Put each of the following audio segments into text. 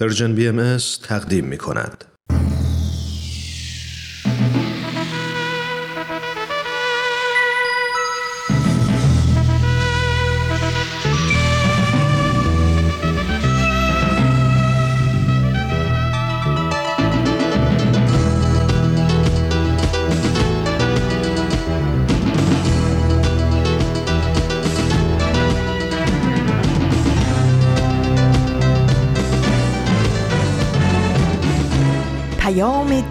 پرژن بی ام تقدیم می کند.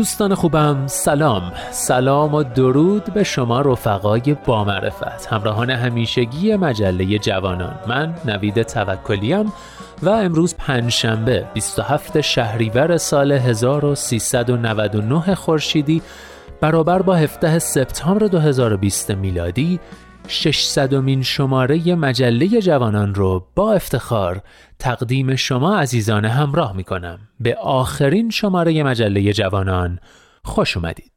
دوستان خوبم سلام. سلام و درود به شما رفقای بامعرفت همراهان همیشگی مجله جوانان. من نوید توکلیم و امروز پنجشنبه 27 شهریور سال 1399 خورشیدی برابر با 17 سپتامبر 2020 میلادی 600 شماره مجله جوانان رو با افتخار تقدیم شما عزیزان همراه می کنم به آخرین شماره مجله جوانان خوش اومدید.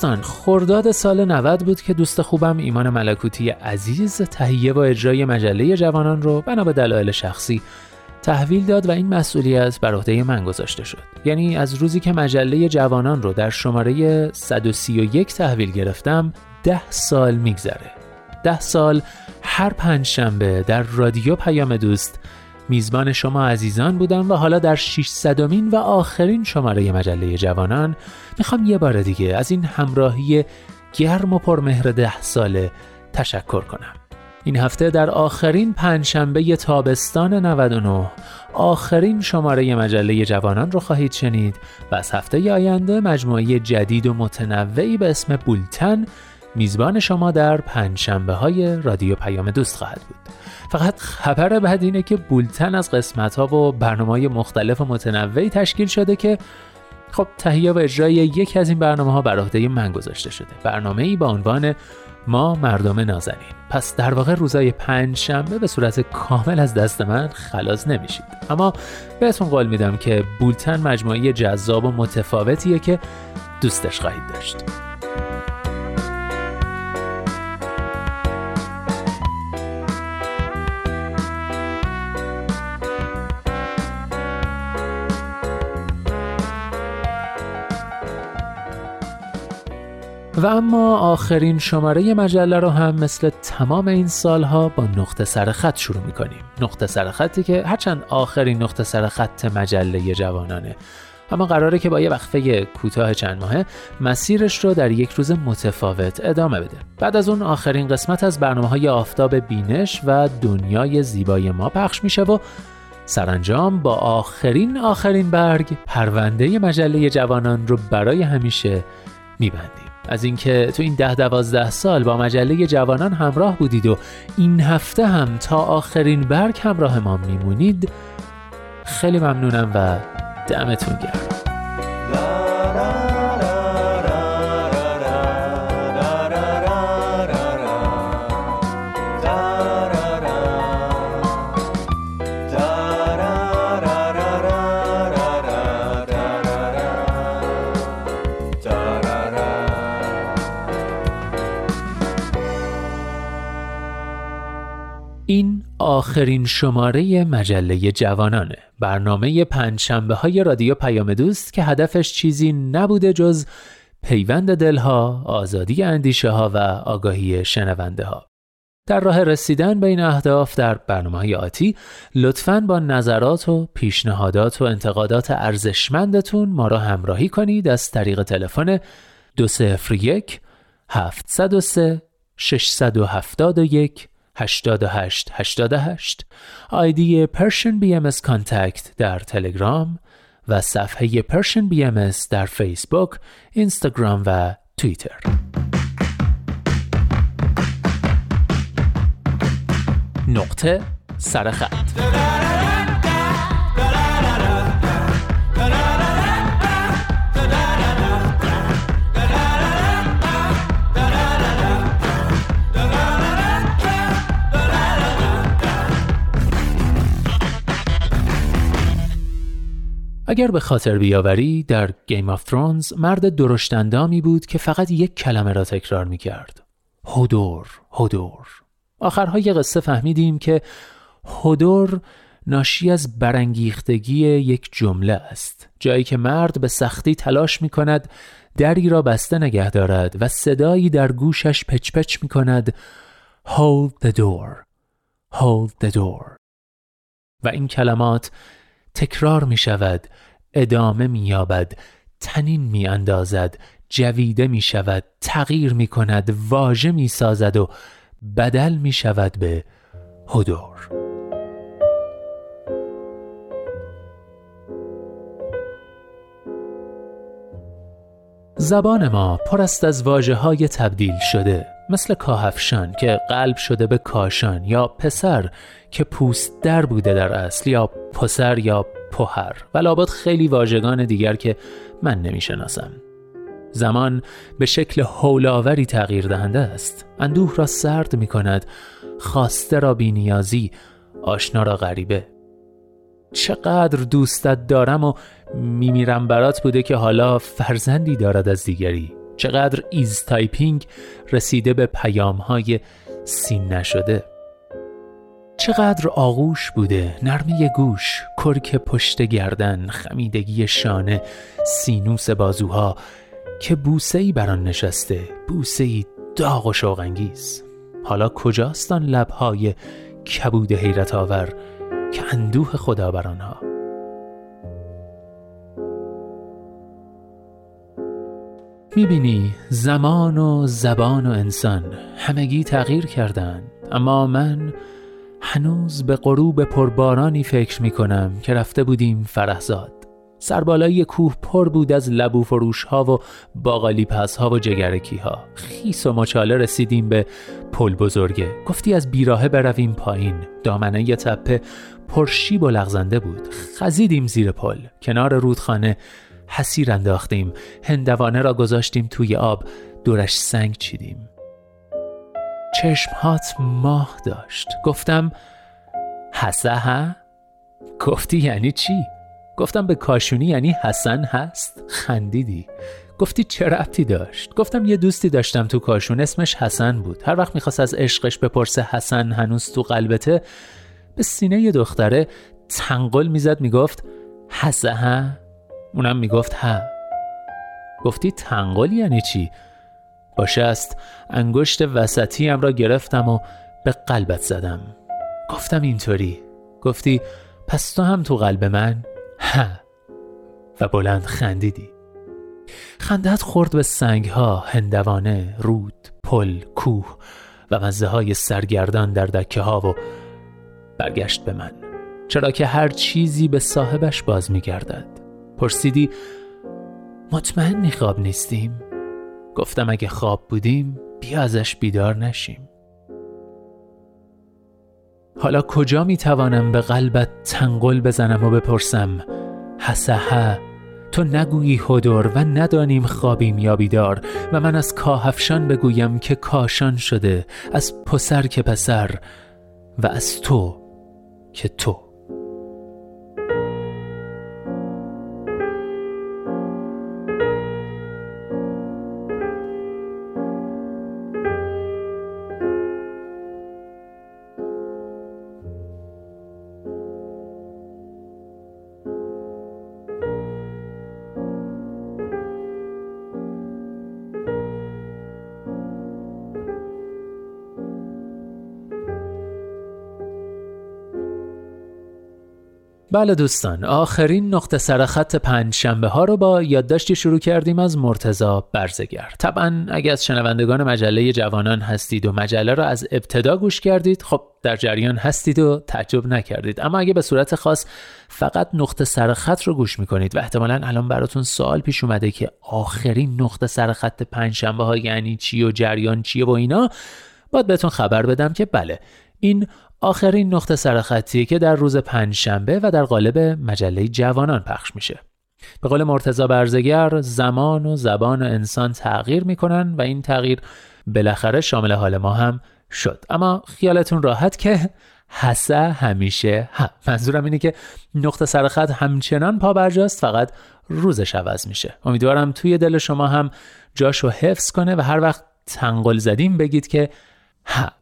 دوستان خرداد سال 90 بود که دوست خوبم ایمان ملکوتی عزیز تهیه و اجرای مجله جوانان رو بنا به دلایل شخصی تحویل داد و این مسئولیت بر عهده من گذاشته شد. یعنی از روزی که مجله جوانان رو در شماره 131 تحویل گرفتم ده سال میگذره. ده سال هر پنج شنبه در رادیو پیام دوست میزبان شما عزیزان بودم و حالا در 600 و آخرین شماره مجله جوانان می‌خوام یه بار دیگه از این همراهی گرم و پرمهر ده ساله تشکر کنم. این هفته در آخرین پنجشنبه تابستان 99 آخرین شماره مجله جوانان رو خواهید شنید و از هفته آینده مجموعه جدید و متنوعی به اسم بولتن میزبان شما در پنجشنبه های رادیو پیام دوست خواهد بود. فقط خبر بعد اینه که بولتن از قسمت ها و برنامه های مختلف و متنوعی تشکیل شده که خب تهیه و اجرای یکی از این برنامه ها بر عهده من گذاشته شده. برنامه ای با عنوان ما مردم نازنین. پس در واقع روزای پنج شنبه به صورت کامل از دست من خلاص نمیشید. اما بهتون قول میدم که بولتن مجموعه جذاب و متفاوتیه که دوستش خواهید داشت. و اما آخرین شماره مجله رو هم مثل تمام این سالها با نقطه سر خط شروع می‌کنیم. نقطه سر خطی که هرچند آخرین نقطه سر خط مجله جوانانه. اما قراره که با یه وقفه کوتاه چند ماهه مسیرش رو در یک روز متفاوت ادامه بده. بعد از اون آخرین قسمت از برنامه های آفتاب بینش و دنیای زیبای ما پخش میشه و سرانجام با آخرین آخرین برگ پرونده مجله جوانان رو برای همیشه میبندیم. از اینکه تو این ده دوازده سال با مجله جوانان همراه بودید و این هفته هم تا آخرین برگ همراه ما میمونید خیلی ممنونم و دمتون گرم. آخرین شماره مجله جوانانه برنامه پنجشنبه های رادیو پیام دوست که هدفش چیزی نبوده جز پیوند دلها، آزادی اندیشه ها و آگاهی شنونده ها. در راه رسیدن به این اهداف در برنامه های آتی لطفاً با نظرات و پیشنهادات و انتقادات ارزشمندتون ما را همراهی کنید از طریق تلفن 201 703 671 88 88 آیدی Persian BMS Contact در تلگرام و صفحه Persian BMS در فیسبوک، اینستاگرام و توییتر. نقطه سرخط اگر به خاطر بیاوری در Game of Thrones مرد درشت اندامی بود که فقط یک کلمه را تکرار می کرد. هدور، هدور. آخرهای قصه فهمیدیم که هدور ناشی از برانگیختگی یک جمله است جایی که مرد به سختی تلاش می کند دری را بسته نگه دارد و صدایی در گوشش پچ پچ می کند Hold the door Hold the door و این کلمات تکرار می شود ادامه می یابد تنین می اندازد جویده می شود تغییر می کند واژه می سازد و بدل می شود به هدور. زبان ما پر است از واجه های تبدیل شده. مثل کاهفشان که قلب شده به کاشان یا پسر که پوست در بوده در اصل یا پسر یا پهر و لابد خیلی واژگان دیگر که من نمی‌شناسم. زمان به شکل هول آوری تغییر دهنده است. اندوه را سرد می کند خواسته را بی نیازی آشنا را غریبه. چقدر دوستت دارم و میمیرم برات بوده که حالا فرزندی دارد از دیگری. چقدر is typing رسیده به پیام های سین نشده. چقدر آغوش بوده نرمی گوش کرک پشت گردن خمیدگی شانه سینوس بازوها که بوسه ای بر آن نشسته بوسه ای داغ و شوقانگیز. حالا کجاست آن لبهای کبود حیرت آور که اندوه خدا بر آنها؟ می‌بینی زمان و زبان و انسان همگی تغییر کردند اما من هنوز به غروب پربارانی فکر می‌کنم که رفته بودیم فرهزاد. سربالایی کوه پر بود از لبو فروش ها و باقالی پس ها و جگرکی ها خیس و مچاله رسیدیم به پل بزرگه. گفتی از بیراهه برویم پایین. دامنه تپه پرشیب و لغزنده بود. خزیدیم زیر پل. کنار رودخانه حسیر انداختیم. هندوانه را گذاشتیم توی آب. دورش سنگ چیدیم. چشمهات ماه داشت. گفتم حسه ها؟ گفتی یعنی چی؟ گفتم به کاشونی یعنی حسن هست. خندیدی. گفتی چه ربطی داشت؟ گفتم یه دوستی داشتم تو کاشون اسمش حسن بود. هر وقت می‌خواست از عشقش بپرسه حسن هنوز تو قلبته به سینه یه دختره تنقل می‌زد می‌گفت حسه ها؟ اونم می‌گفت ها. گفتی تنقل یعنی چی؟ باشه است انگشت وسطیم را گرفتم و به قلبت زدم. گفتم اینطوری. گفتی پس تو هم تو قلب من؟ ها. و بلند خندیدی. خندت خورد به سنگ ها هندوانه رود پل کوه و مزه های سرگردان در دکه ها و برگشت به من. چرا که هر چیزی به صاحبش باز می گردد پرسیدی مطمئنی خواب نیستیم؟ گفتم اگه خواب بودیم بیا ازش بیدار نشیم. حالا کجا می توانم به قلبت تنقل بزنم و بپرسم حسه تو نگویی هدور و ندانیم خوابیم یا بیدار و من از کاهفشان بگویم که کاشان شده از پسر که پسر و از تو که تو. بله دوستان آخرین نقطه سرخط پنج شنبه ها رو با یادداشتی شروع کردیم از مرتزا برزگر. طبعا اگه از شنوندگان مجله جوانان هستید و مجله رو از ابتدا گوش کردید خب در جریان هستید و تعجب نکردید. اما اگه به صورت خاص فقط نقطه سرخط رو گوش می‌کنید و احتمالا الان براتون سوال پیش اومده که آخرین نقطه سرخط پنج شنبه ها یعنی چی و جریان چیه و اینا باید بهتون خبر بدم که بله این آخرین نقطه سرخطی که در روز پنجشنبه و در قالب مجله جوانان پخش میشه. به قول مرتزا برزگر زمان و زبان و انسان تغییر می‌کنن و این تغییر بالاخره شامل حال ما هم شد. اما خیالتون راحت که حسه همیشه هم. منظورم اینه که نقطه سرخط همچنان پا برجاست فقط روزش عوض میشه. امیدوارم توی دل شما هم جاشو حفظ کنه و هر وقت تنقل زدیم بگید که ها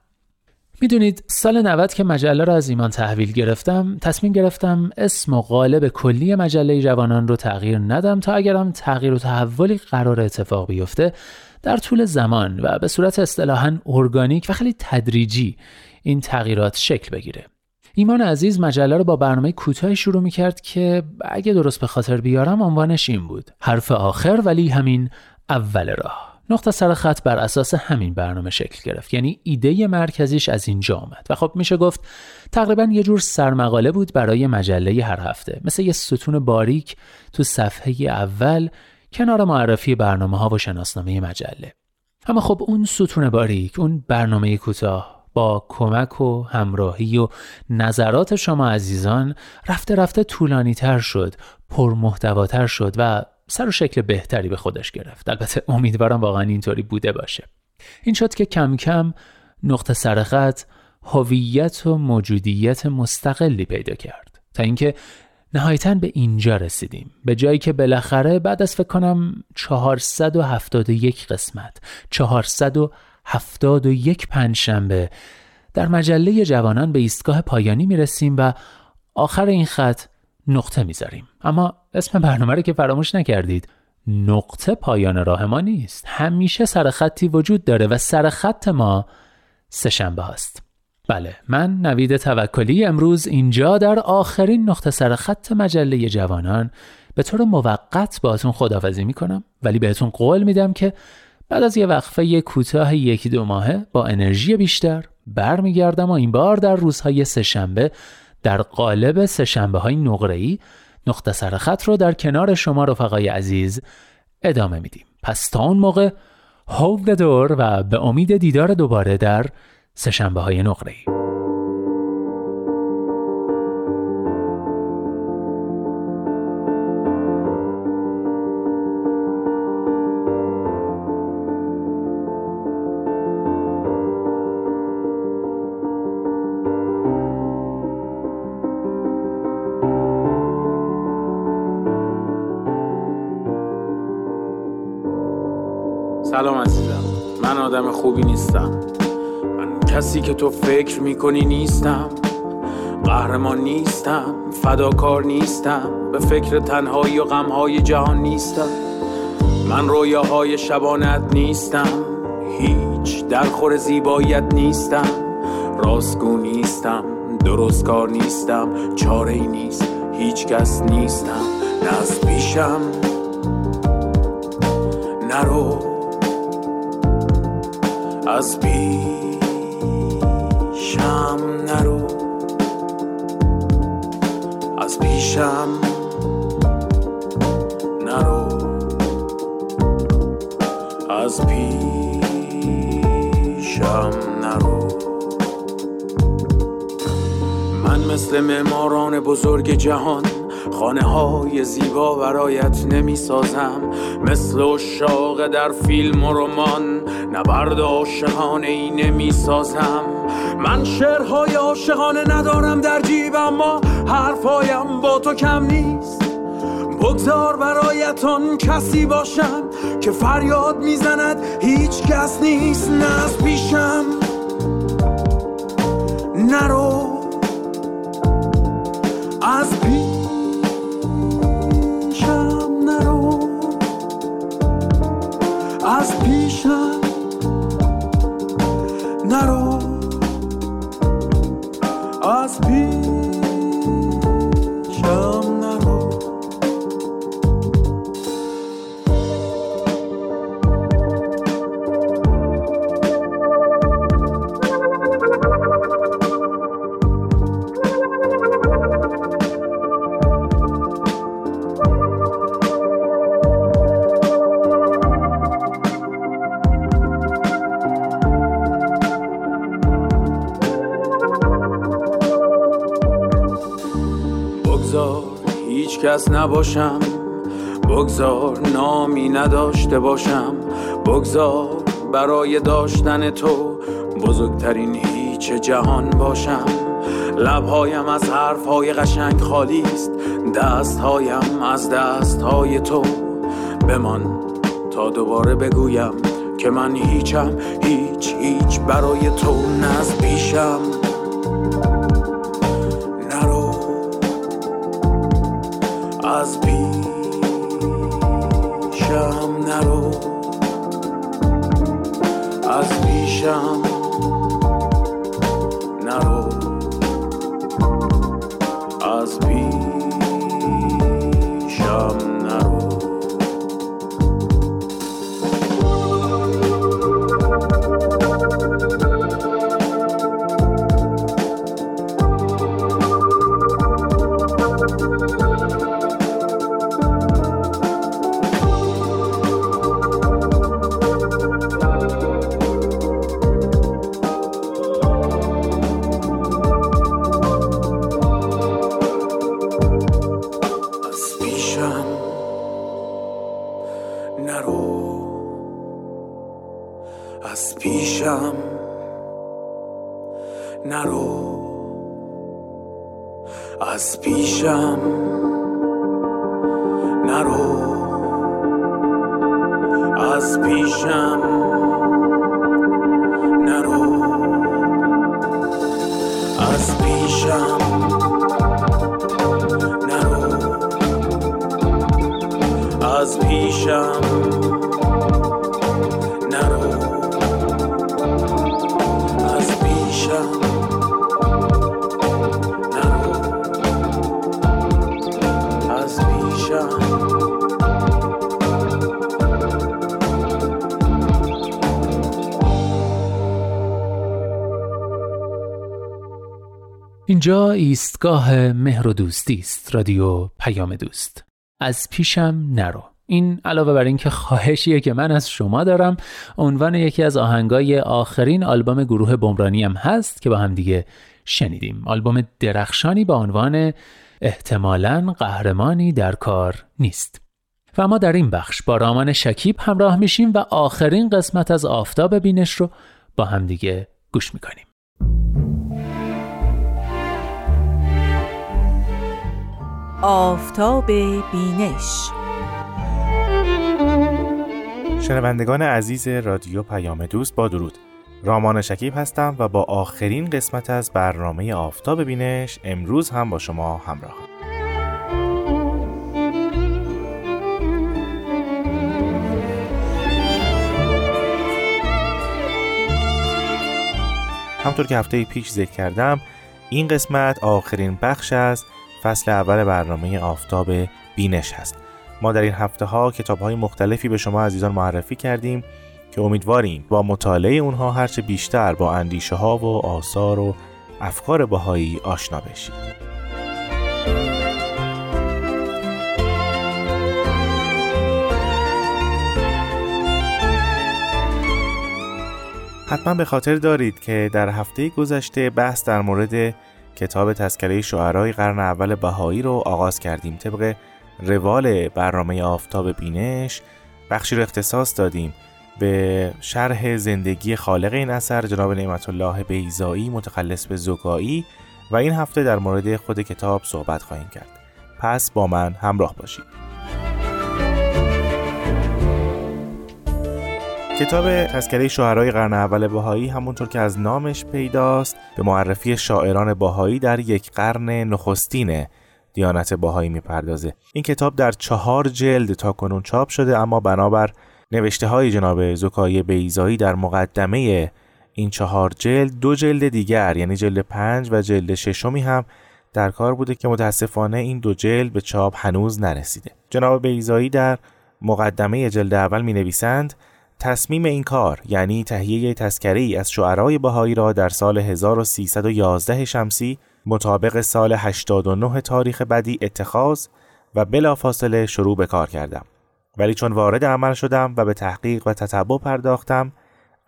می‌دونید سال 90 که مجله را از ایمان تحویل گرفتم تصمیم گرفتم اسم و قالب کلی مجله جوانان رو تغییر ندم تا اگرم تغییر و تحولی قرار اتفاق بیفته در طول زمان و به صورت اصطلاحا ارگانیک و خیلی تدریجی این تغییرات شکل بگیره. ایمان عزیز مجله رو با برنامه کوتاهی شروع می کرد که اگه درست به خاطر بیارم عنوانش این بود. حرف آخر ولی همین اول راه. سر خط بر اساس همین برنامه شکل گرفت. یعنی ایده مرکزیش از اینجا آمد و خب میشه گفت تقریبا یه جور سرمقاله بود برای مجله هر هفته. مثل یه ستون باریک تو صفحه اول کنار معرفی برنامه ها و شناسنامه مجله. اما خب اون ستون باریک اون برنامه کوتاه با کمک و همراهی و نظرات شما عزیزان رفته رفته طولانی تر شد پرمحتواتر شد و سر و شکل بهتری به خودش گرفت. البته امیدوارم واقعا اینطوری بوده باشه. این شد که کم کم نقطه سرخط هویت و موجودیت مستقلی پیدا کرد. تا اینکه نهایتا به اینجا رسیدیم. به جایی که بالاخره بعد از فکر کنم 471 قسمت 471 پنجشنبه در مجله جوانان به ایستگاه پایانی می‌رسیم و آخر این خط نقطه می‌ذاریم. اما اسم برنامه رو که فراموش نکردید. نقطه پایان راه ما نیست. همیشه سرخطی وجود داره و سرخط ما سهشنبه هست بله من نوید توکلی امروز اینجا در آخرین نقطه سرخط مجله جوانان. به طور موقت باهاتون خداحافظی می‌کنم. ولی بهتون قول میدم که بعد از یه وقفه کوتاه یکی دو ماهه با انرژی بیشتر برمیگردم و این بار در روزهای سهشنبه در قالب سهشنبه های نقره نقطه سرخط رو در کنار شما رفقای عزیز ادامه میدیم. پس تا اون موقع hold دور و به امید دیدار دوباره در سهشنبه های نقره سلام آدم خوبی نیستم. من کسی که تو فکر می‌کنی نیستم. قهرمان نیستم فداکار نیستم. به فکر تنهایی و غمهای جهان نیستم. من رویاهای شبانت نیستم. هیچ درخور زیباییت نیستم. راستگو نیستم درست کار نیستم چاره ای نیست هیچ کس نیستم. نه از پیشم نرو از پیشم نرو. از پیشم نرو. از پیشم نرو. من مثل معماران بزرگ جهان خانه های زیبا برایت نمی سازم مثل شاق در فیلم و رمان نبرد عاشقانه ای نمی سازم من شعرهای عاشقانه ندارم در جیب اما حرفهایم با تو کم نیست. بگذار برایتان کسی باشم که فریاد می‌زند. هیچ کس نیست نه از پیشم. نرو. کس نباشم. بگذار نامی نداشته باشم. بگذار برای داشتن تو بزرگترین هیچ جهان باشم. لبهایم از حرفهای قشنگ خالی است. دستهایم از دستهای تو. بمان تا دوباره بگویم که من هیچم. هیچ هیچ برای تو نز پیشم. اینجا ایستگاه مهر و دوستی است رادیو پیام دوست. از پیشم نرو. این علاوه بر اینکه خواهشیه که من از شما دارم عنوان یکی از آهنگای آخرین آلبوم گروه بمرانی هم هست که با هم دیگه شنیدیم. آلبوم درخشانی با عنوان احتمالا قهرمانی در کار نیست. و ما در این بخش با رامان شکیب همراه میشیم و آخرین قسمت از آفتاب بینش رو با همدیگه گوش می‌کنیم. آفتاب بینش. شنوندگان عزیز رادیو پیام دوست با درود. رامان شکیب هستم و با آخرین قسمت از برنامه آفتاب بینش امروز هم با شما همراه همطور که هفته پیش ذکر کردم این قسمت آخرین بخش از فصل اول برنامه آفتاب بینش هست. ما در این هفته ها کتاب های مختلفی به شما عزیزان معرفی کردیم که امیدواریم با مطالعه اونها هرچه بیشتر با اندیشه ها و آثار و افکار بهایی آشنا بشید. حتما به خاطر دارید که در هفته گذشته بحث در مورد کتاب تذکره شعرهای قرن اول بهایی رو آغاز کردیم. طبق روال برنامه آفتاب بینش بخشی رو اختصاص دادیم به شرح زندگی خالق این اثر. جناب نعمت الله بیزایی متخلص به زکایی و این هفته در مورد خود کتاب صحبت خواهیم کرد. پس با من همراه باشید. کتاب تذکره شاعرای قرن اول بهایی همونطور که از نامش پیداست به معرفی شاعران بهایی در یک قرن نخستین دیانت بهایی می‌پردازه. این کتاب در چهار جلد تا کنون چاپ شده اما بنابر نوشته های جناب زکایی بیزایی در مقدمه این چهار جلد دو جلد دیگر یعنی جلد پنج و جلد ششمی هم در کار بوده که متاسفانه این دو جلد به چاپ هنوز نرسیده. جناب بیزایی در مقدمه جلد اول می نویسند تصمیم این کار یعنی تهیه تذکری از شعرای بهایی را در سال 1311 شمسی مطابق سال 89 تاریخ بدی اتخاذ و بلافاصله شروع به کار کردم. ولی چون وارد عمل شدم و به تحقیق و تتبع پرداختم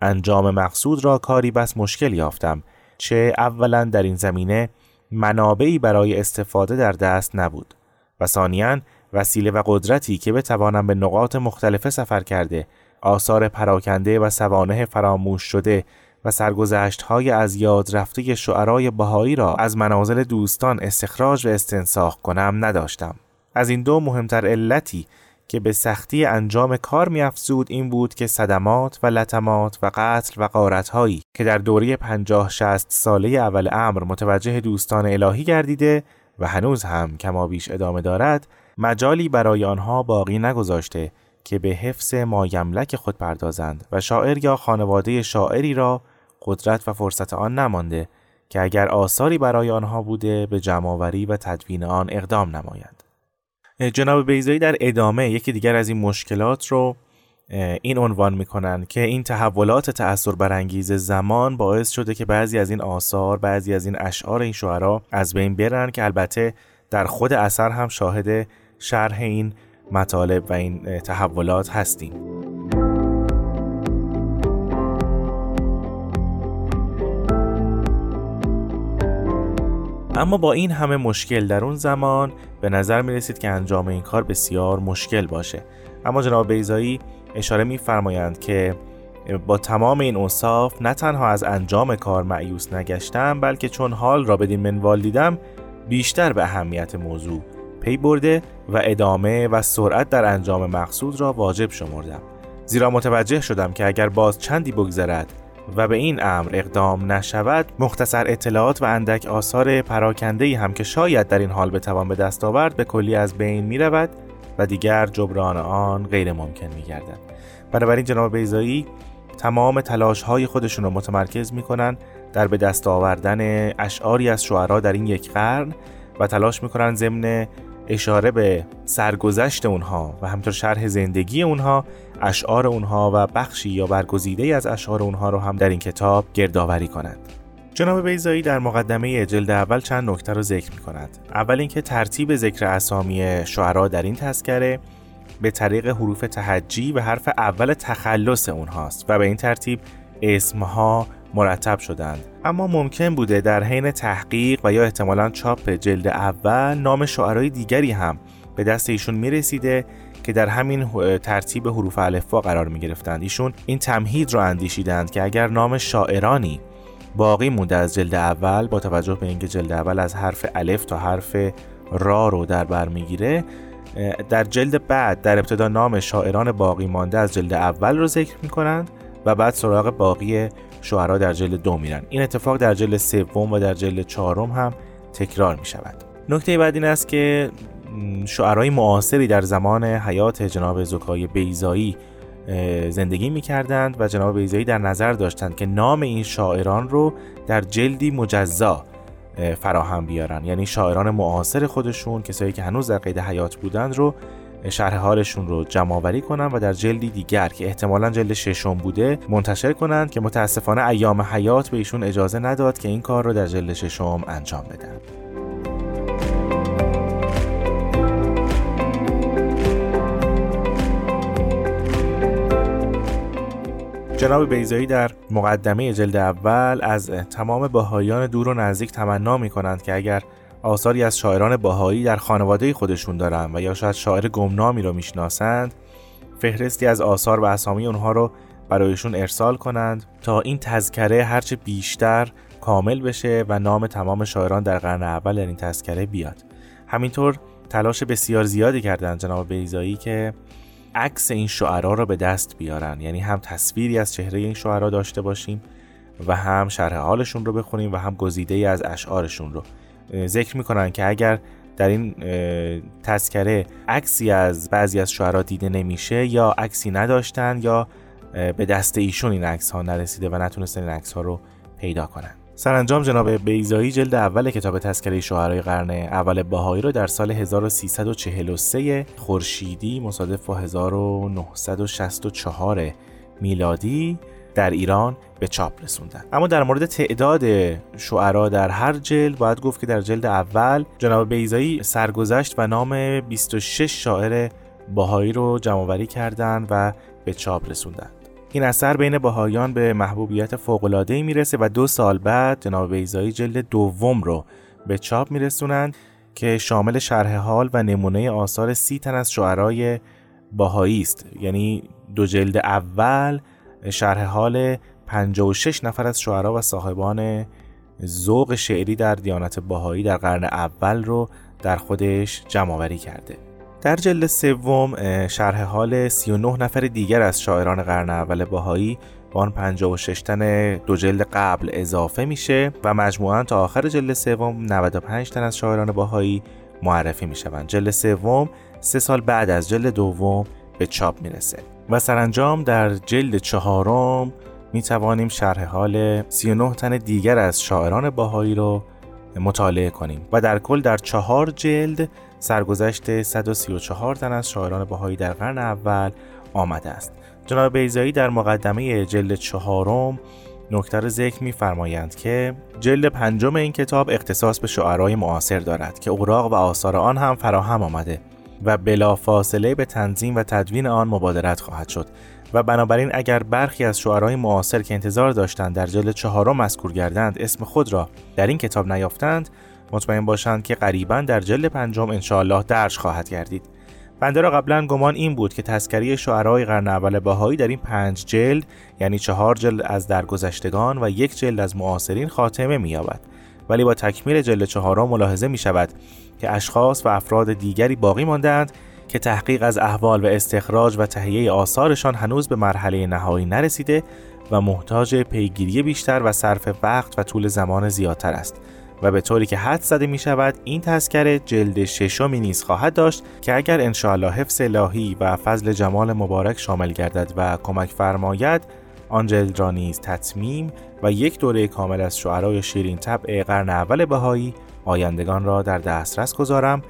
انجام مقصود را کاری بس مشکل یافتم چه اولا در این زمینه منابعی برای استفاده در دست نبود و ثانیاً وسیله و قدرتی که بتوانم به نقاط مختلفه سفر کرده آثار پراکنده و سوانه فراموش شده و سرگذشت های از یاد رفته شعرای بهایی را از منازل دوستان استخراج و استنساخ کنم نداشتم. از این دو مهمتر علتی که به سختی انجام کار میافزود این بود که صدمات و لطمات و قتل و قارت هایی که در دوره پنجاه شست ساله اول امر متوجه دوستان الهی گردیده و هنوز هم کما بیش ادامه دارد مجالی برای آنها باقی نگذاشته که به حفظ مایملک خود پردازند و شاعر یا خانواده شاعری را قدرت و فرصت آن نمانده که اگر آثاری برای آنها بوده به جمعآوری و تدوین آن اقدام نمایند. جناب بیزایی در ادامه یکی دیگر از این مشکلات رو این عنوان می‌کنن که این تحولات تأثیر برانگیز زمان باعث شده که بعضی از این آثار بعضی از این اشعار این شعرا از بین برن که البته در خود اثر هم شاهد شرح این مطالب و این تحولات هستیم. اما با این همه مشکل در اون زمان به نظر می رسید که انجام این کار بسیار مشکل باشه. اما جناب بیزایی اشاره میفرمایند که با تمام این اوصاف نه تنها از انجام کار معیوس نگشتم بلکه چون حال را بدین منوال دیدم بیشتر به اهمیت موضوع پی برده و ادامه و سرعت در انجام مقصود را واجب شمردم. زیرا متوجه شدم که اگر باز چندی بگذرد و به این امر اقدام نشود مختصر اطلاعات و اندک آثار پراکنده هم که شاید در این حال بتوان به دست آورد به کلی از بین می رود و دیگر جبران آن غیر ممکن می گردد بنابراین جناب بیزایی تمام تلاش های خودشون رو متمرکز می کنن در به دست آوردن اشعاری از شعرا در این یک قرن و تلاش می‌کنن ضمن اشاره به سرگذشت اونها و همطور شرح زندگی اونها اشعار اونها و بخشی یا برگزیده از اشعار اونها رو هم در این کتاب گردآوری کنند. جناب بیزایی در مقدمه جلد اول چند نکته رو ذکر می کند. اول اینکه ترتیب ذکر اسامی شعرا در این تذکره به طریق حروف تهجی و حرف اول تخلص اونهاست و به این ترتیب اسمها مرتب شدند. اما ممکن بوده در حین تحقیق و یا احتمالا چاپ جلد اول نام شعرهای دیگری هم به دست ایشون می‌رسیده که در همین ترتیب حروف الفبا قرار می گرفتند ایشون این تمهید را اندیشیدند که اگر نام شاعرانی باقی مونده از جلد اول با توجه به اینکه جلد اول از حرف الف تا حرف را رو در بر می‌گیره در جلد بعد در ابتدا نام شاعران باقی مانده از جلد اول رو ذکر می کنند و بعد سراغ باقی شعرا در جلد دو میرن. این اتفاق در جلد سوم و در جلد چهارم هم تکرار می شود نکته بعد این است که شعرهای معاصری در زمان حیات جناب زکای بیزایی زندگی می کردند و جناب بیزایی در نظر داشتند که نام این شاعران رو در جلدی مجزا فراهم بیارن. یعنی شاعران معاصر خودشون کسایی که هنوز در قید حیات بودند رو شرح حالشون رو جمع آوری کنن و در جلدی دیگر که احتمالا جلد ششم بوده منتشر کنند که متاسفانه ایام حیات به ایشون اجازه نداد که این کار رو در جلد ششم انجام بدن. جناب بیزایی در مقدمه جلد اول از تمام باهایان دور و نزدیک تمنا می کنند که اگر آثاری از شاعران باهایی در خانواده خودشون دارن و یا شاید شاعر گمنامی رو می‌شناسند. فهرستی از آثار و اسامی اونها رو برایشون ارسال کنند تا این تذکره هرچه بیشتر کامل بشه و نام تمام شاعران در قرن اول در این تذکره بیاد. همینطور تلاش بسیار زیادی کردن جناب بیزایی که عکس این شعرا رو به دست بیارن. یعنی هم تصویری از چهره این شعرا داشته باشیم و هم شرح حالشون رو بخونیم و هم گزیده ای از اشعارشون رو. ذکر می‌کنن که اگر در این تذکره عکسی از بعضی از شعرا دیده نمیشه یا عکسی نداشتن یا به دست ایشون این عکس ها نرسیده و نتونستن این عکس ها رو پیدا کنن. سرانجام جناب بیزایی جلد اول کتاب تذکره شعرهای قرن اول بهایی رو در سال 1343 خورشیدی مصادف با 1964 میلادی در ایران به چاپ رسوندن. اما در مورد تعداد شعرا در هر جلد باید گفت که در جلد اول جناب بیزایی سرگذشت و نام 26 شاعر باهایی رو جمعآوری کردند و به چاپ رسوندند. این اثر بین باهایان به محبوبیت فوق‌العاده‌ای می‌رسه و دو سال بعد جناب بیزایی جلد دوم رو به چاپ میرسونند که شامل شرح حال و نمونه آثار سی تن از شعرای باهایی است. یعنی دو جلد اول شرح حال 56 نفر از شعرا و صاحبان ذوق شعری در دیانت باهایی در قرن اول رو در خودش جمع کرده. در جلد سوم شرح حال 39 نفر دیگر از شاعران قرن اول باهایی با آن 56 تن دو جلد قبل اضافه میشه و مجموعا تا آخر جلد سوم 95 تن از شاعران باهایی معرفی می‌شوند. جلد سوم سه سال بعد از جلد دوم به چاپ می‌رسه. و سرانجام در جلد چهارم می توانیم شرح حال 39 تن دیگر از شاعران باهایی رو مطالعه کنیم و در کل در چهار جلد سرگذشت 134 تن از شاعران باهایی در قرن اول آمده است. جناب بیزایی در مقدمه جلد چهارم نکته ذکر می‌فرمایند که جلد پنجم این کتاب اختصاص به شعرای معاصر دارد که اوراق و آثار آن هم فراهم آمده. و بلا فاصله به تنظیم و تدوین آن مبادرت خواهد شد. و بنابراین اگر برخی از شعرهای معاصر که انتظار داشتند در جلد چهارم مذکور گردند اسم خود را در این کتاب نیافتند مطمئن باشند که قریبا در جلد پنجم انشاءالله درج خواهد گردید. بنده را قبلا گمان این بود که تذکری شعرهای قرن اول باهایی در این پنج جلد یعنی چهار جلد از درگذشتگان و یک جلد از معاصرین خاتمه مییابد. ولی با تکمیل جلد چهارم ملاحظه می شود که اشخاص و افراد دیگری باقی ماندند که تحقیق از احوال و استخراج و تهیه آثارشان هنوز به مرحله نهایی نرسیده و محتاج پیگیری بیشتر و صرف وقت و طول زمان زیادتر است و به طوری که حد زده می شود این تذکره جلد ششمی نیز خواهد داشت که اگر انشاءالله حفظ الهی و فضل جمال مبارک شامل گردد و کمک فرماید آن جلد را نیز تطمیم و یک دوره کامل از شعرای شیرین طبع قرن اول بهایی آیندگان را در دسترس گذارم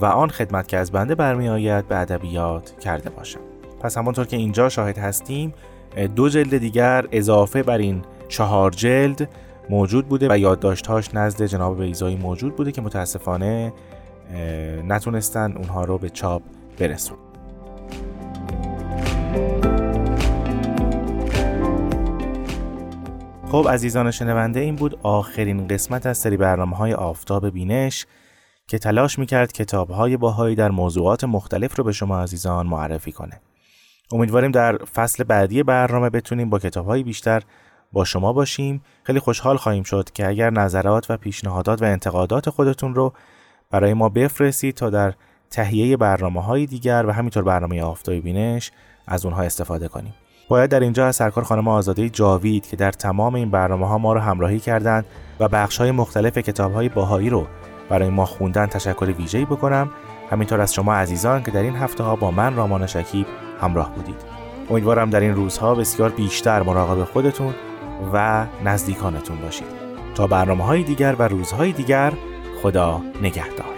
و آن خدمت که از بنده برمی آید به ادبیات کرده باشم. پس همانطور که اینجا شاهد هستیم دو جلد دیگر اضافه بر این چهار جلد موجود بوده و یادداشتهاش نزد جناب بیزایی موجود بوده که متاسفانه نتونستن اونها رو به چاپ برسون خب عزیزان شنونده این بود آخرین قسمت از سری برنامه های آفتاب بینش که تلاش می‌کرد کتاب های باهایی در موضوعات مختلف رو به شما عزیزان معرفی کنه. امیدواریم در فصل بعدی برنامه بتونیم با کتاب های بیشتر با شما باشیم. خیلی خوشحال خواهیم شد که اگر نظرات و پیشنهادات و انتقادات خودتون رو برای ما بفرستید تا در تهیه برنامه های دیگر و همینطور برنامه آفتاب بینش از اونها استفاده کنیم. باید در اینجا از سرکار خانم آزاده جاوید که در تمام این برنامه ها ما رو همراهی کردند و بخش های مختلف کتاب های باهایی رو برای ما خوندن تشکر ویژه‌ای بکنم. همینطور از شما عزیزان که در این هفته ها با من رامان شکیب همراه بودید. امیدوارم در این روزها بسیار بیشتر مراقب خودتون و نزدیکانتون باشید. تا برنامه های دیگر و روزهای دیگر خدا نگهدار.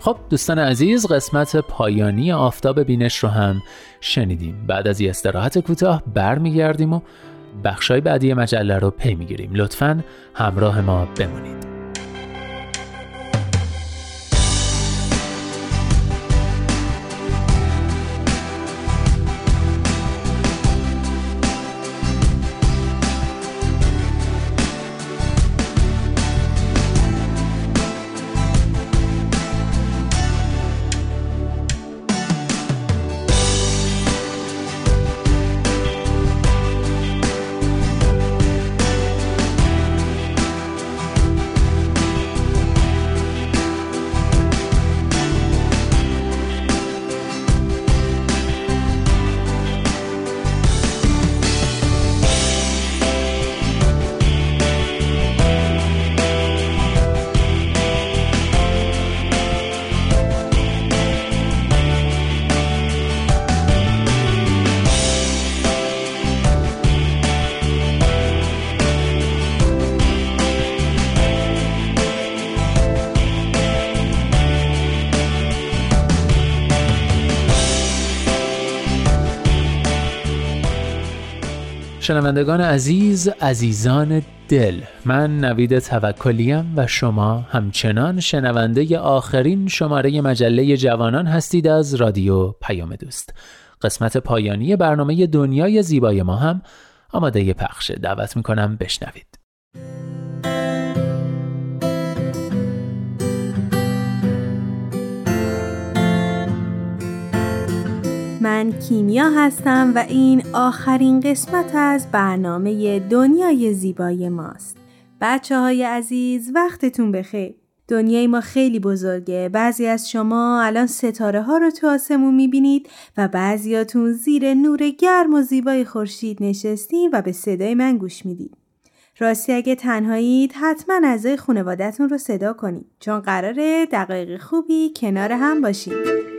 خب دوستان عزیز قسمت پایانی آفتاب بینش رو هم شنیدیم. بعد از یه استراحت کوتاه برمیگردیم و بخشای بعدی مجله رو پی می‌گیریم. لطفا همراه ما بمونید. عزیز عزیزان دل من نوید توکلیم و شما همچنان شنونده آخرین شماره مجله جوانان هستید از رادیو پیام دوست. قسمت پایانی برنامه دنیای زیبای ما هم آماده پخشه دعوت می‌کنم بشنوید. من کیمیا هستم و این آخرین قسمت از برنامه دنیای زیبای ماست. بچه های عزیز وقتتون بخیر. دنیای ما خیلی بزرگه. بعضی از شما الان ستاره ها رو تو آسمون می‌بینید و بعضیاتون زیر نور گرم و زیبای خورشید نشستین و به صدای من گوش می‌دید. راستی اگه تنهایید حتما اعضای خانوادهتون رو صدا کنید چون قراره دقایق خوبی کنار هم باشید.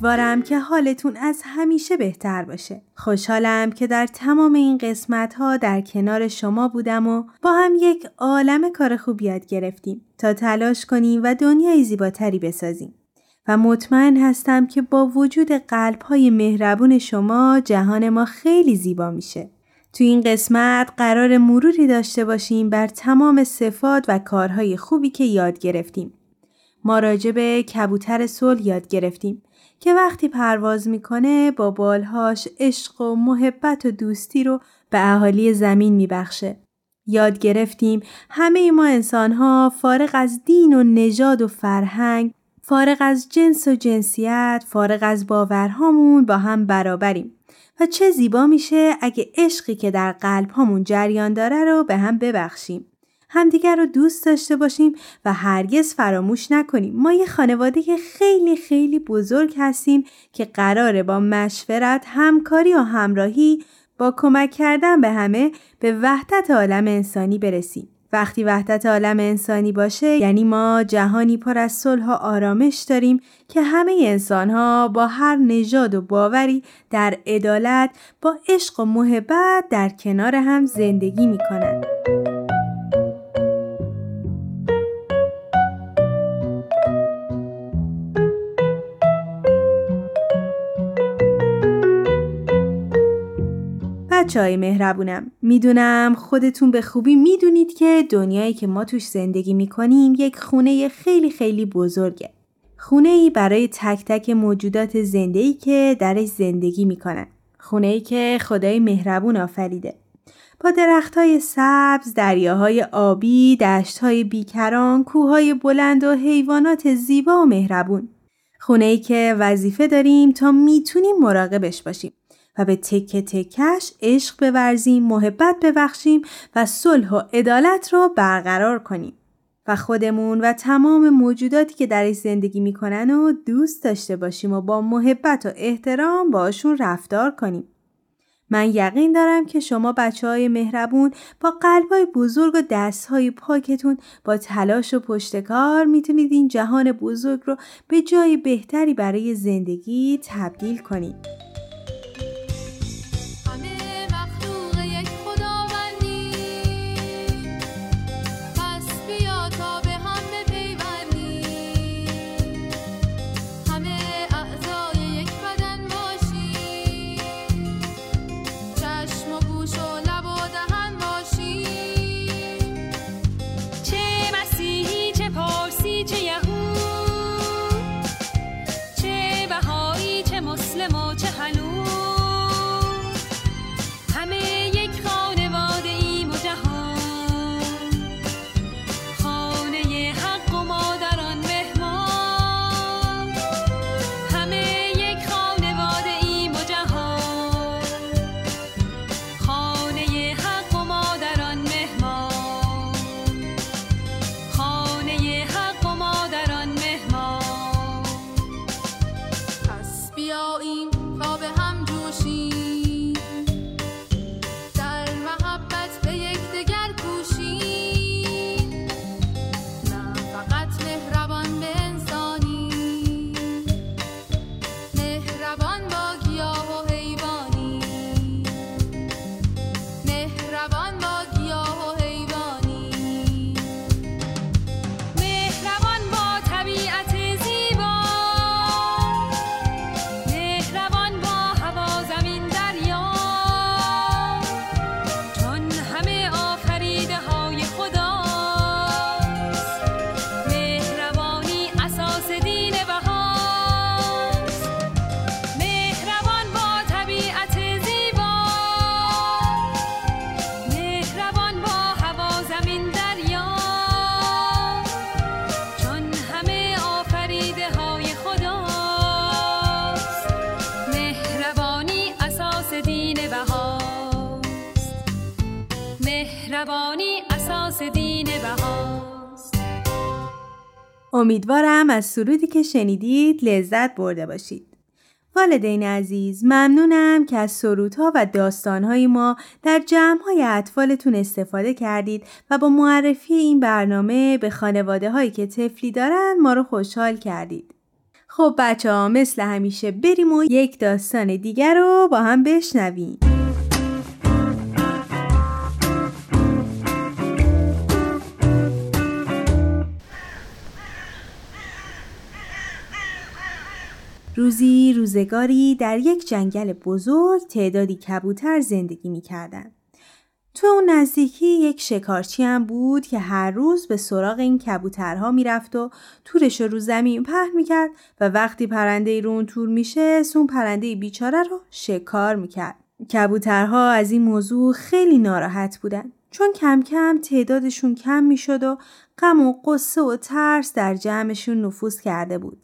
امیدوارم که حالتون از همیشه بهتر باشه. خوشحالم که در تمام این قسمت ها در کنار شما بودم و با هم یک عالم کار خوب یاد گرفتیم تا تلاش کنیم و دنیای زیباتری بسازیم. و مطمئن هستم که با وجود قلب های مهربون شما جهان ما خیلی زیبا میشه. تو این قسمت قرار مروری داشته باشیم بر تمام صفات و کارهای خوبی که یاد گرفتیم. ما راجع به کبوتر صلح یاد گرفتیم که وقتی پرواز می‌کنه با بالهاش عشق و محبت و دوستی رو به اهالی زمین میبخشه. یاد گرفتیم همه ما انسانها فارغ از دین و نژاد و فرهنگ فارغ از جنس و جنسیت فارغ از باورهامون با هم برابریم و چه زیبا میشه اگه عشقی که در قلب هامون جریان داره رو به هم ببخشیم همدیگر رو دوست داشته باشیم و هرگز فراموش نکنیم ما یه خانواده خیلی خیلی بزرگ هستیم که قراره با مشورت همکاری و همراهی با کمک کردن به همه به وحدت عالم انسانی برسیم وقتی وحدت عالم انسانی باشه یعنی ما جهانی پر از صلح و آرامش داریم که همه انسان ها با هر نژاد و باوری در عدالت با عشق و محبت در کنار هم زندگی می کنند. بچه های مهربونم می‌دونم خودتون به خوبی می‌دونید که دنیایی که ما توش زندگی می‌کنیم یک خونه خیلی خیلی بزرگه خونه ای برای تک تک موجودات زنده که درش زندگی می‌کنن خونه ای که خدای مهربون آفریده با درخت های سبز، دریاهای آبی، دشت های بیکران، کوههای بلند و حیوانات زیبا و مهربون. خونه ای که وظیفه داریم تا می‌تونیم مراقبش باشیم. و به تکه تکش عشق بورزیم، محبت ببخشیم و صلح و عدالت را برقرار کنیم. و خودمون و تمام موجوداتی که درش زندگی می‌کنن و دوست داشته باشیم و با محبت و احترام باشون رفتار کنیم. من یقین دارم که شما بچه های مهربون با قلبای بزرگ و دستهای پاکتون با تلاش و پشتکار می‌تونید این جهان بزرگ رو به جای بهتری برای زندگی تبدیل کنید. مهربانی اساس دین بهاست امیدوارم از سرودی که شنیدید لذت برده باشید. والدین عزیز ممنونم که از سرودها و داستانهای ما در جمعهای اطفالتون استفاده کردید و با معرفی این برنامه به خانواده هایی که تفلی دارن ما رو خوشحال کردید. خب بچه ها مثل همیشه بریم و یک داستان دیگر رو با هم بشنویم. روزی روزگاری در یک جنگل بزرگ تعدادی کبوتر زندگی می کردن. تو اون نزدیکی یک شکارچی هم بود که هر روز به سراغ این کبوترها می‌رفت و تورش رو زمین پهن می‌کرد و وقتی پرنده رو اون تور میشه اون پرنده بیچاره رو شکار می‌کرد. کبوترها از این موضوع خیلی ناراحت بودن چون کم کم تعدادشون کم می‌شد و غم و قصه و ترس در جمعشون نفوذ کرده بود.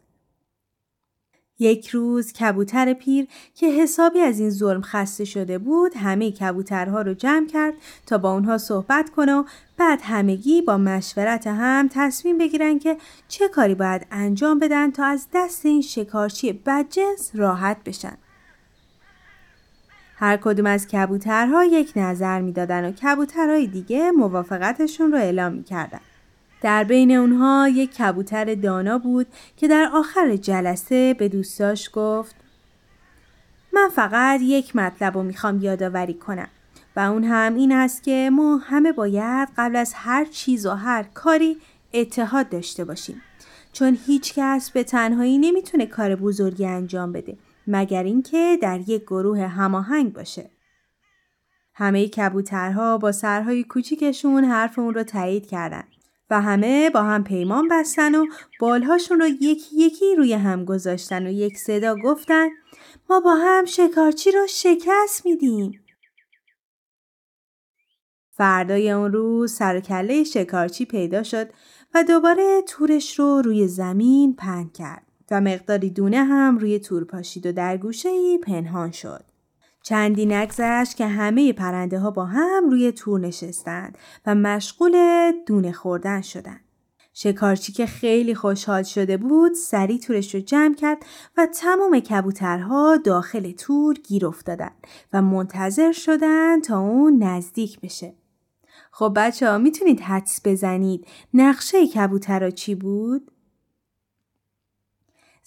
یک روز کبوتر پیر که حسابی از این ظلم خسته شده بود همه کبوترها رو جمع کرد تا با اونها صحبت کنه و بعد همگی با مشورت هم تصمیم بگیرن که چه کاری باید انجام بدن تا از دست این شکارچی بدجنس راحت بشن. هر کدوم از کبوترها یک نظر می‌دادن و کبوترهای دیگه موافقتشون رو اعلام می‌کردن. در بین اونها یک کبوتر دانا بود که در آخر جلسه به دوستاش گفت من فقط یک مطلب رو می‌خوام یادآوری کنم و اون هم این است که ما همه باید قبل از هر چیز و هر کاری اتحاد داشته باشیم چون هیچ کس به تنهایی نمی‌تونه کار بزرگی انجام بده مگر اینکه در یک گروه هماهنگ باشه. همه کبوترها با سرهای کوچیکشون حرف اون رو تایید کردند. و همه با هم پیمان بستن و بالهاشون رو یکی یکی روی هم گذاشتن و یک صدا گفتن ما با هم شکارچی رو شکست میدیم. فردای اون روز سرکله شکارچی پیدا شد و دوباره تورش رو روی زمین پهن کرد و مقداری دونه هم روی تور پاشید و در گوشه پنهان شد. چندی نگذشت که همه پرنده ها با هم روی تور نشستند و مشغول دونه خوردن شدند. شکارچی که خیلی خوشحال شده بود سری تورش رو جمع کرد و تمام کبوترها داخل تور گیر افتادن و منتظر شدن تا اون نزدیک بشه. خب بچه ها می‌تونید حدس بزنید نقشه کبوترها چی بود؟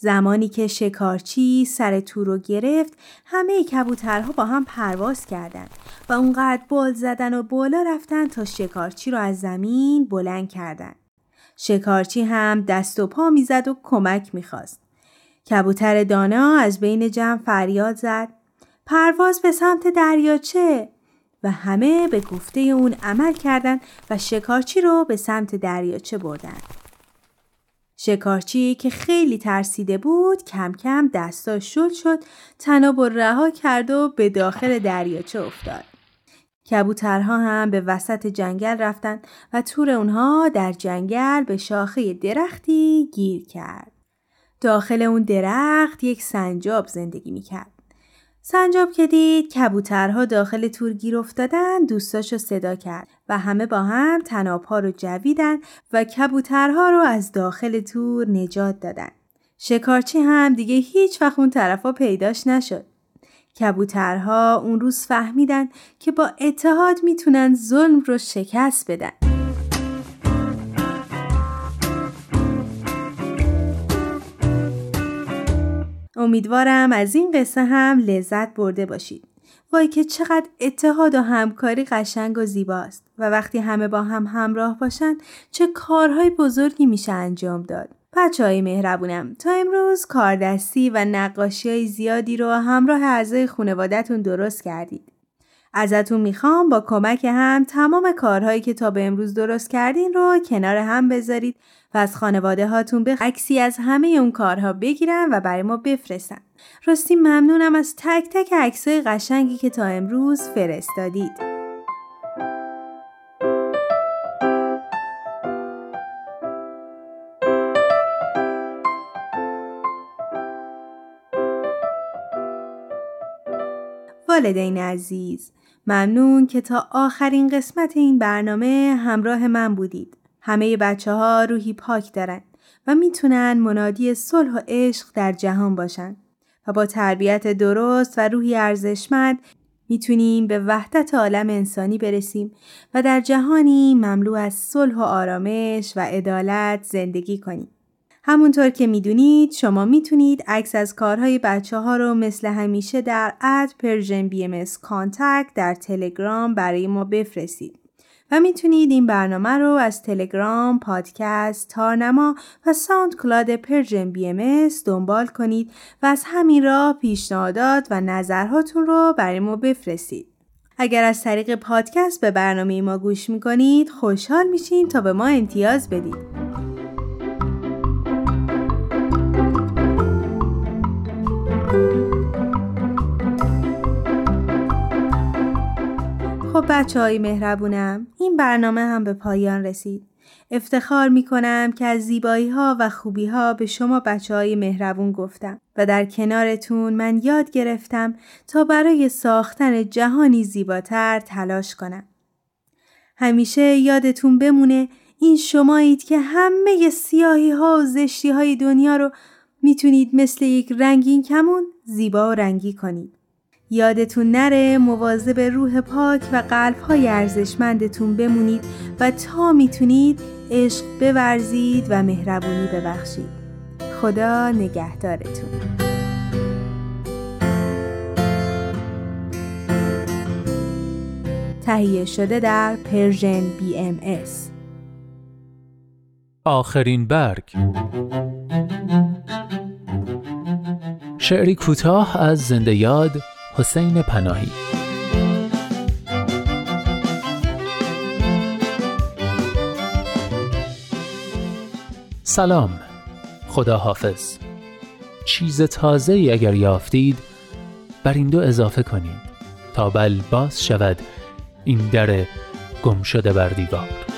زمانی که شکارچی سر تور رو گرفت همه کبوترها با هم پرواز کردند و اونقدر بال زدن و بالا رفتن تا شکارچی رو از زمین بلند کردند. شکارچی هم دست و پا می‌زد و کمک می‌خواست. کبوتر دانا از بین جمع فریاد زد پرواز به سمت دریاچه و همه به گفته اون عمل کردند و شکارچی رو به سمت دریاچه بردند. شکارچی که خیلی ترسیده بود کم کم دستاش شل شد تناب و رها کرد و به داخل دریاچه افتاد. کبوترها هم به وسط جنگل رفتن و تور اونها در جنگل به شاخه درختی گیر کرد. داخل اون درخت یک سنجاب زندگی می‌کرد. سنجاب که دید کبوترها داخل تور گیر افتادن دوستاشو صدا کرد و همه با هم تنابها رو جویدن و کبوترها رو از داخل تور نجات دادن. شکارچی هم دیگه هیچ وقت اون طرفا پیداش نشد. کبوترها اون روز فهمیدن که با اتحاد می‌تونن ظلم رو شکست بدن. امیدوارم از این قصه هم لذت برده باشید. وای که چقدر اتحاد و همکاری قشنگ و زیباست و وقتی همه با هم همراه باشند چه کارهای بزرگی میشه انجام داد. بچه های مهربونم تا امروز کاردستی و نقاشی های زیادی رو همراه اعضای خانوادهتون درست کردید. ازتون می‌خوام با کمک هم تمام کارهایی که تا به امروز درست کردین رو کنار هم بذارید و از خانواده هاتون به عکسی از همه اون کارها بگیرن و برای ما بفرستن. راستی ممنونم از تک تک عکسای قشنگی که تا امروز فرستادید. والدین عزیز ممنون که تا آخرین قسمت این برنامه همراه من بودید. همه بچه ها روحی پاک دارن و می‌تونن منادی صلح و عشق در جهان باشن و با تربیت درست و روحی ارزشمند می‌تونیم به وحدت عالم انسانی برسیم و در جهانی مملو از صلح و آرامش و عدالت زندگی کنیم. همونطور که می‌دونید شما می‌تونید عکس از کارهای بچه ها رو مثل همیشه در at Persian BMS در تلگرام برای ما بفرستید. و می‌تونید این برنامه رو از تلگرام، پادکست، تارنما و SoundCloud Persian BMS دنبال کنید و از همین راه پیشنهادات و نظرهاتون رو برای ما بفرستید. اگر از طریق پادکست به برنامه ما گوش می‌کنید خوشحال میشیم تا به ما امتیاز بدید. بچه های مهربونم این برنامه هم به پایان رسید. افتخار می کنم که از زیبایی ها و خوبی ها به شما بچه های مهربون گفتم و در کنارتون من یاد گرفتم تا برای ساختن جهانی زیباتر تلاش کنم. همیشه یادتون بمونه این شمایید که همه سیاهی ها و زشتی های دنیا رو می‌تونید مثل یک رنگین کمون زیبا و رنگی کنید. یادتون نره مواظب روح پاک و قلب های ارزشمندتون بمونید و تا می‌تونید عشق بورزید و مهربونی ببخشید. خدا نگهدارتون. تهیه شده در Persian BMS. آخرین برگ شعری کوتاه از زنده یاد حسین پناهی. سلام. خدا حافظ چیز تازه ای اگر یافتید بر این دو اضافه کنید تا بل باز شود این در گم شده بر دیوار.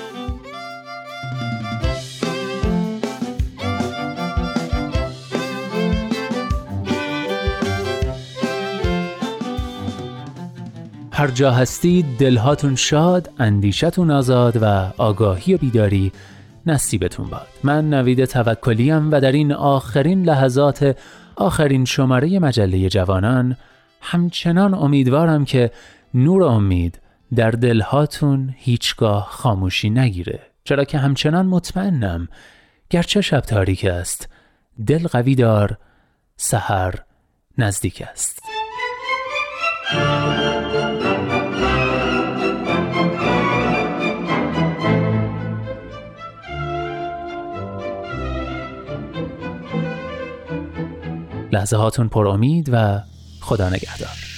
هر جا هستید دلهاتون شاد اندیشتون آزاد و آگاهی و بیداری نصیبتون باد. من نوید توکلیم و در این آخرین لحظات آخرین شماره مجله جوانان همچنان امیدوارم که نور امید در دلهاتون هیچگاه خاموشی نگیره. چرا که همچنان مطمئنم گرچه شب تاریک است دل قوی دار سحر نزدیک است. لحظه هاتون پر امید و خدا نگهدار.